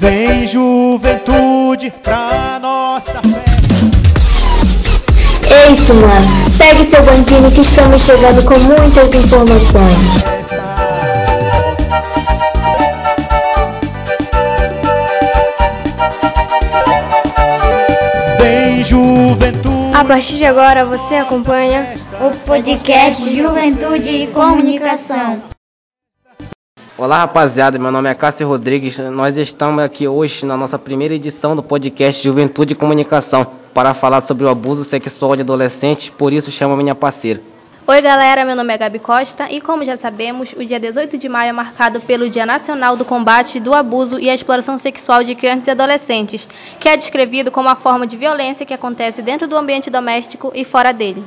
Vem juventude pra nossa festa. É isso, mano. Pegue seu banquinho que estamos chegando com muitas informações. Vem juventude. A partir de agora você acompanha o podcast Juventude e Comunicação. Olá rapaziada, meu nome é Cássio Rodrigues. Nós estamos aqui hoje na nossa primeira edição do podcast Juventude e Comunicação para falar sobre o abuso sexual de adolescentes, por isso chamo minha parceira. Oi galera, meu nome é Gabi Costa e como já sabemos, o dia 18 de maio é marcado pelo Dia Nacional do Combate do Abuso e a Exploração Sexual de Crianças e Adolescentes, que é descrevido como a forma de violência que acontece dentro do ambiente doméstico e fora dele.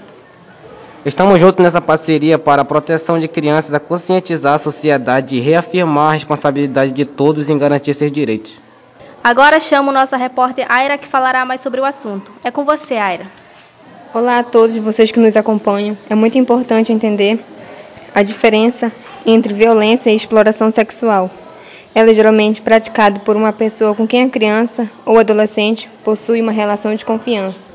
Estamos juntos nessa parceria para a proteção de crianças, a conscientizar a sociedade e reafirmar a responsabilidade de todos em garantir seus direitos. Agora chamo nossa repórter Aira que falará mais sobre o assunto. É com você, Aira. Olá a todos vocês que nos acompanham. É muito importante entender a diferença entre violência e exploração sexual. Ela é geralmente praticada por uma pessoa com quem a criança ou adolescente possui uma relação de confiança.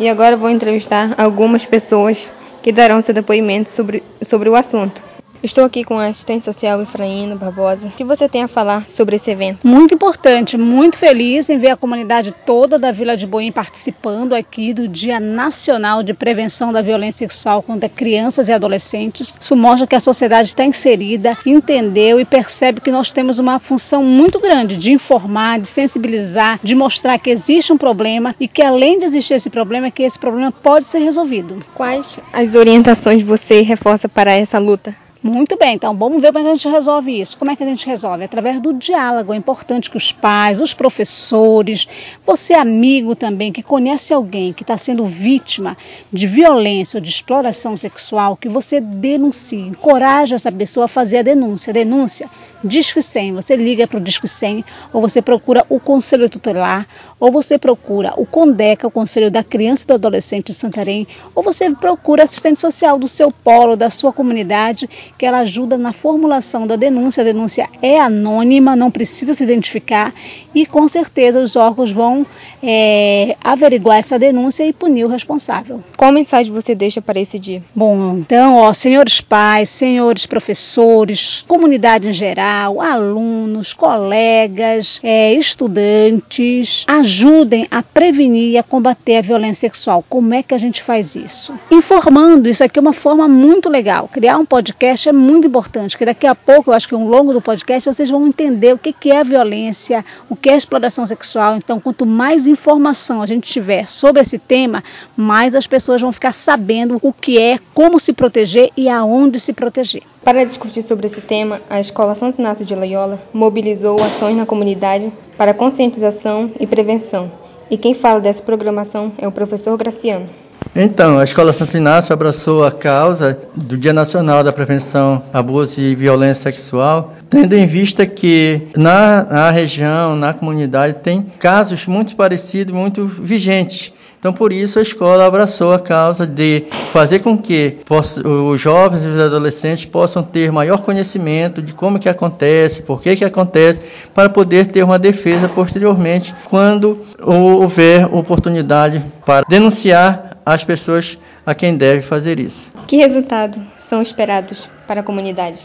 E agora vou entrevistar algumas pessoas que darão seu depoimento sobre, sobre o assunto. Estou aqui com a assistente social Efraína Barbosa. O que você tem a falar sobre esse evento? Muito importante, muito feliz em ver a comunidade toda da Vila de Boim participando aqui do Dia Nacional de Prevenção da Violência Sexual contra Crianças e Adolescentes. Isso mostra que a sociedade está inserida, entendeu e percebe que nós temos uma função muito grande de informar, de sensibilizar, de mostrar que existe um problema e que além de existir esse problema, que esse problema pode ser resolvido. Quais as orientações você reforça para essa luta? Muito bem, então vamos ver como é que a gente resolve isso. Como é que a gente resolve? Através do diálogo. É importante que os pais, os professores, você amigo também que conhece alguém que está sendo vítima de violência ou de exploração sexual, que você denuncie, encoraje essa pessoa a fazer a denúncia. Denúncia, Disque 100. Você liga para o Disque 100 ou você procura o Conselho Tutelar ou você procura o CONDECA, o Conselho da Criança e do Adolescente de Santarém, ou você procura assistente social do seu polo, da sua comunidade que ela ajuda na formulação da denúncia. A denúncia é anônima, não precisa se identificar e com certeza os órgãos vão é, averiguar essa denúncia e punir o responsável. Qual mensagem você deixa para esse dia? Bom, então, ó, senhores pais, senhores professores, comunidade em geral, alunos, colegas, é, estudantes, ajudem a prevenir e a combater a violência sexual. Como é que a gente faz isso? Informando, isso aqui é uma forma muito legal. Criar um podcast é muito importante, porque daqui a pouco, eu acho que ao longo do podcast, vocês vão entender o que é a violência, o que é exploração sexual. Então, quanto mais informação a gente tiver sobre esse tema, mais as pessoas vão ficar sabendo o que é, como se proteger e aonde se proteger. Para discutir sobre esse tema, a Escola Santo Inácio de Loyola mobilizou ações na comunidade para conscientização e prevenção. E quem fala dessa programação é o professor Graciano. Então, a Escola Santo Inácio abraçou a causa do Dia Nacional da Prevenção, Abuso e Violência Sexual, tendo em vista que na, na região, na comunidade, tem casos muito parecidos, muito vigentes. Então, por isso, a escola abraçou a causa de fazer com que os jovens e os adolescentes possam ter maior conhecimento de como que acontece, por que que acontece, para poder ter uma defesa posteriormente, quando houver oportunidade para denunciar as pessoas a quem deve fazer isso. Que resultados são esperados para a comunidade?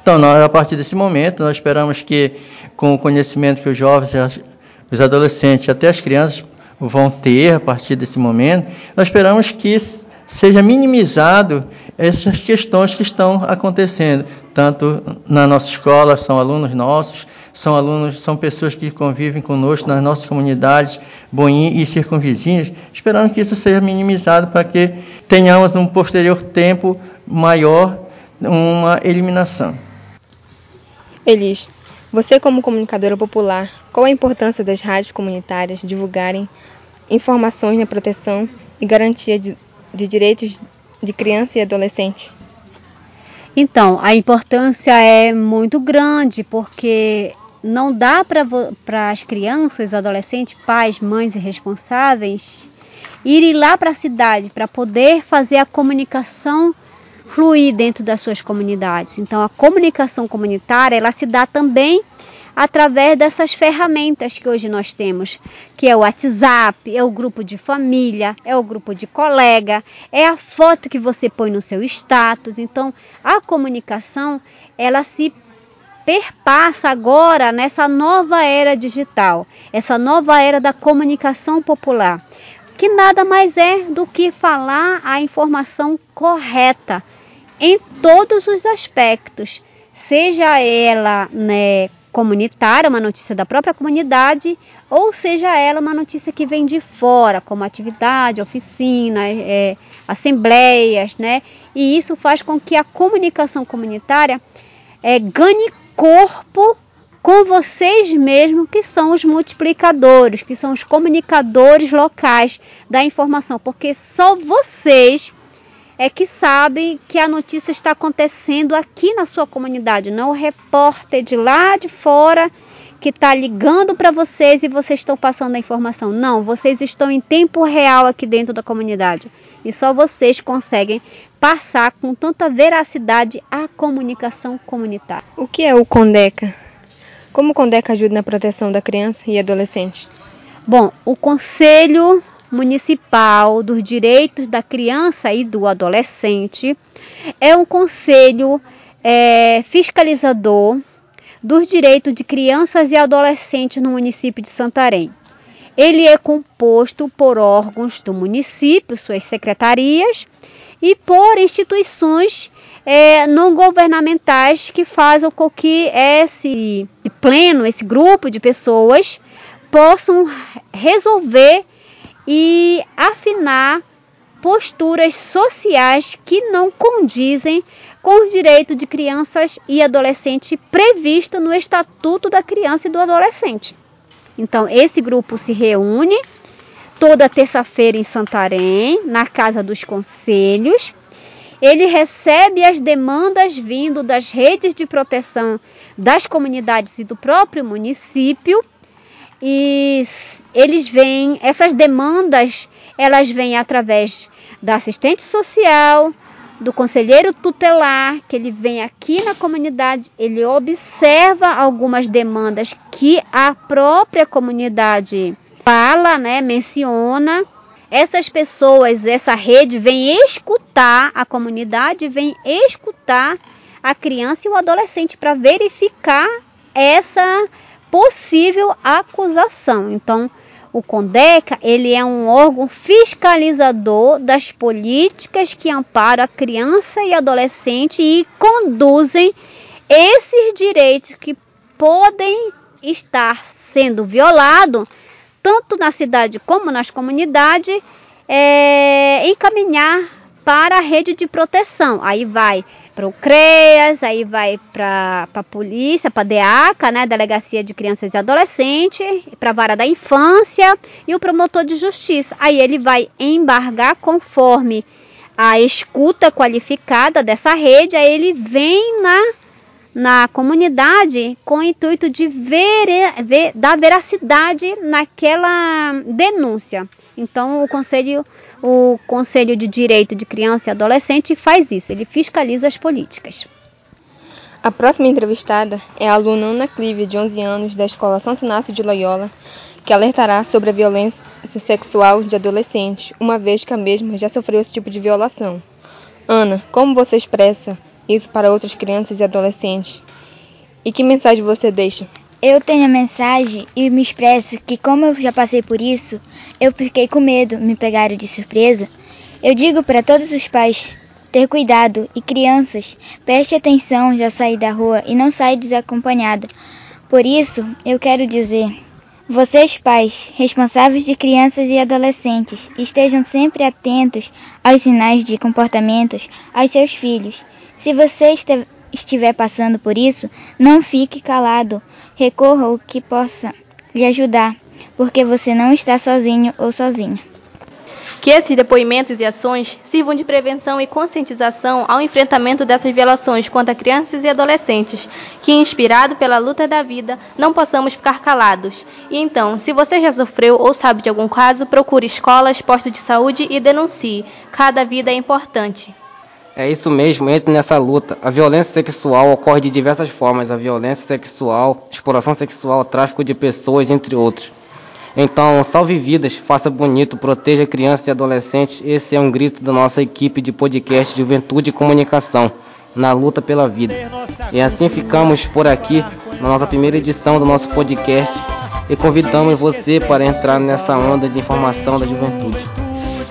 Então, nós, a partir desse momento, nós esperamos que, com o conhecimento que os jovens, os adolescentes, até as crianças vão ter a partir desse momento, nós esperamos que seja minimizado essas questões que estão acontecendo, tanto na nossa escola, são alunos nossos, são alunos, são pessoas que convivem conosco nas nossas comunidades, Boim e circunvizinhas, esperando que isso seja minimizado para que tenhamos num posterior tempo maior uma eliminação. Elis, você como comunicadora popular, qual a importância das rádios comunitárias divulgarem informações na proteção e garantia de, de direitos de criança e adolescente? Então, a importância é muito grande porque não dá para as crianças, adolescentes, pais, mães e responsáveis irem lá para a cidade para poder fazer a comunicação fluir dentro das suas comunidades. Então, a comunicação comunitária ela se dá também através dessas ferramentas que hoje nós temos, que é o WhatsApp, é o grupo de família, é o grupo de colega, é a foto que você põe no seu status. Então, a comunicação, ela se perpassa agora nessa nova era digital, essa nova era da comunicação popular, que nada mais é do que falar a informação correta em todos os aspectos, seja ela né, comunitária, uma notícia da própria comunidade, ou seja ela uma notícia que vem de fora, como atividade, oficina, é, assembleias, né? E isso faz com que a comunicação comunitária é, ganhe corpo com vocês mesmos, que são os multiplicadores, que são os comunicadores locais da informação, porque só vocês é que sabem que a notícia está acontecendo aqui na sua comunidade, não o repórter de lá de fora que está ligando para vocês e vocês estão passando a informação. Não, vocês estão em tempo real aqui dentro da comunidade. E só vocês conseguem passar com tanta veracidade a comunicação comunitária. O que é o Condeca? Como o Condeca ajuda na proteção da criança e adolescente? Bom, o Conselho Municipal dos Direitos da Criança e do Adolescente é um conselho é, fiscalizador dos direitos de crianças e adolescentes no município de Santarém. Ele é composto por órgãos do município, suas secretarias, e por instituições é, não governamentais que fazem com que esse pleno, esse grupo de pessoas possam resolver e afinar posturas sociais que não condizem com os direitos de crianças e adolescentes previsto no Estatuto da Criança e do Adolescente. Então, esse grupo se reúne toda terça-feira em Santarém, na Casa dos Conselhos. Ele recebe as demandas vindo das redes de proteção das comunidades e do próprio município e eles vêm, essas demandas, elas vêm através da assistente social, do conselheiro tutelar, que ele vem aqui na comunidade, ele observa algumas demandas que a própria comunidade fala, né, menciona. Essas pessoas, essa rede vem escutar a comunidade, vem escutar a criança e o adolescente para verificar essa possível acusação. Então, o CONDECA, ele é um órgão fiscalizador das políticas que amparam a criança e adolescente e conduzem esses direitos que podem estar sendo violados tanto na cidade como nas comunidades, é, encaminhar para a rede de proteção. Aí vai para o CREAS, aí vai para a polícia, para a DEACA, né, Delegacia de Crianças e Adolescentes, para a vara da infância e o promotor de justiça. Aí ele vai embargar conforme a escuta qualificada dessa rede, aí ele vem na, na comunidade com o intuito de ver, ver, dar veracidade naquela denúncia. Então o conselho o Conselho de Direito de Criança e Adolescente faz isso, ele fiscaliza as políticas. A próxima entrevistada é a aluna Ana Clívia, de 11 anos, da Escola São Inácio de Loyola, que alertará sobre a violência sexual de adolescentes, uma vez que a mesma já sofreu esse tipo de violação. Ana, como você expressa isso para outras crianças e adolescentes? E que mensagem você deixa? Eu tenho a mensagem e me expresso que, como eu já passei por isso, eu fiquei com medo, me pegaram de surpresa. Eu digo para todos os pais ter cuidado e crianças, preste atenção ao sair da rua e não saia desacompanhada. Por isso, eu quero dizer: vocês, pais, responsáveis de crianças e adolescentes, estejam sempre atentos aos sinais de comportamentos aos seus filhos. Se você estiver passando por isso, não fique calado recorra o que possa lhe ajudar, porque você não está sozinho ou sozinha. Que esses depoimentos e ações sirvam de prevenção e conscientização ao enfrentamento dessas violações contra crianças e adolescentes, que, inspirado pela luta da vida, não possamos ficar calados. E então, se você já sofreu ou sabe de algum caso, procure escolas, postos de saúde e denuncie. Cada vida é importante. É isso mesmo, entre nessa luta. A violência sexual ocorre de diversas formas: a violência sexual, exploração sexual, tráfico de pessoas, entre outros. Então, salve vidas, faça bonito, proteja crianças e adolescentes. Esse é um grito da nossa equipe de podcast Juventude e Comunicação, na luta pela vida. E assim ficamos por aqui na nossa primeira edição do nosso podcast e convidamos você para entrar nessa onda de informação da juventude.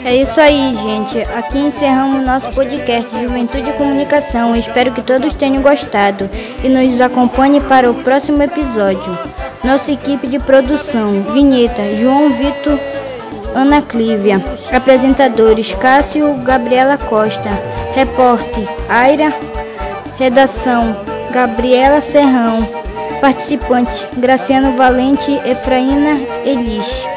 É isso aí, gente. Aqui encerramos nosso podcast Juventude e Comunicação. espero que todos tenham gostado e nos acompanhe para o próximo episódio. Nossa equipe de produção: Vinheta, João Vitor, Ana Clívia. Apresentadores: Cássio Gabriela Costa. Repórter: Aira. Redação: Gabriela Serrão. Participante: Graciano Valente, Efraína Elis.